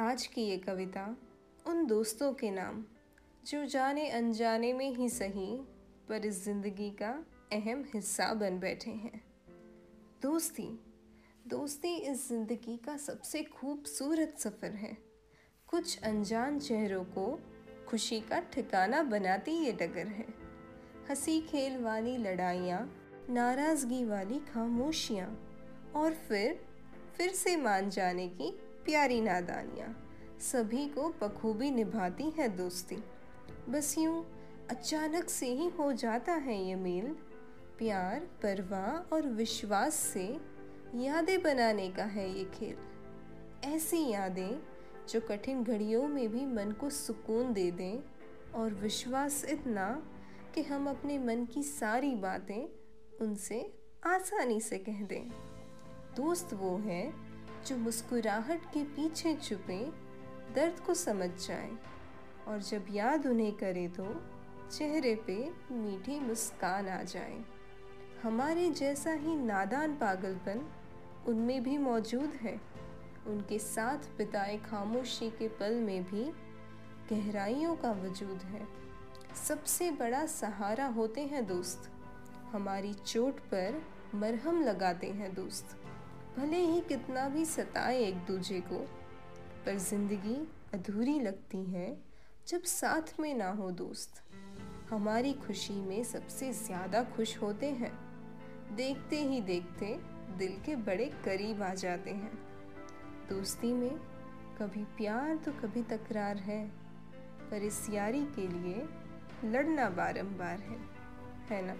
आज की ये कविता उन दोस्तों के नाम, जो जाने अनजाने में ही सही, पर इस ज़िंदगी का अहम हिस्सा बन बैठे हैं। दोस्ती दोस्ती इस ज़िंदगी का सबसे खूबसूरत सफ़र है। कुछ अनजान चेहरों को खुशी का ठिकाना बनाती ये डगर है। हँसी खेल वाली लड़ाइयाँ, नाराज़गी वाली खामोशियाँ, और फिर फिर से मान जाने की प्यारी नादानियाँ। सभी को बखूबी निभाती है दोस्ती। बस यूँ अचानक से ही हो जाता है ये मेल। प्यार, परवाह और विश्वास से यादें बनाने का है ये खेल। ऐसी यादें जो कठिन घड़ियों में भी मन को सुकून दे दें और विश्वास इतना कि हम अपने मन की सारी बातें उनसे आसानी से कह दें। दोस्त वो है जो मुस्कुराहट के पीछे छुपे, दर्द को समझ जाए और जब याद उन्हें करे तो चेहरे पे मीठी मुस्कान आ जाए। हमारे जैसा ही नादान पागलपन उनमें भी मौजूद है। उनके साथ बिताए खामोशी के पल में भी गहराइयों का वजूद है। सबसे बड़ा सहारा होते हैं दोस्त। हमारी चोट पर मरहम लगाते हैं दोस्त। भले ही कितना भी सताए एक दूजे को, पर ज़िंदगी अधूरी लगती है जब साथ में ना हो दोस्त। हमारी खुशी में सबसे ज़्यादा खुश होते हैं। देखते ही देखते दिल के बड़े करीब आ जाते हैं। दोस्ती में कभी प्यार तो कभी तकरार है, पर इस यारी के लिए लड़ना बारंबार है है ना?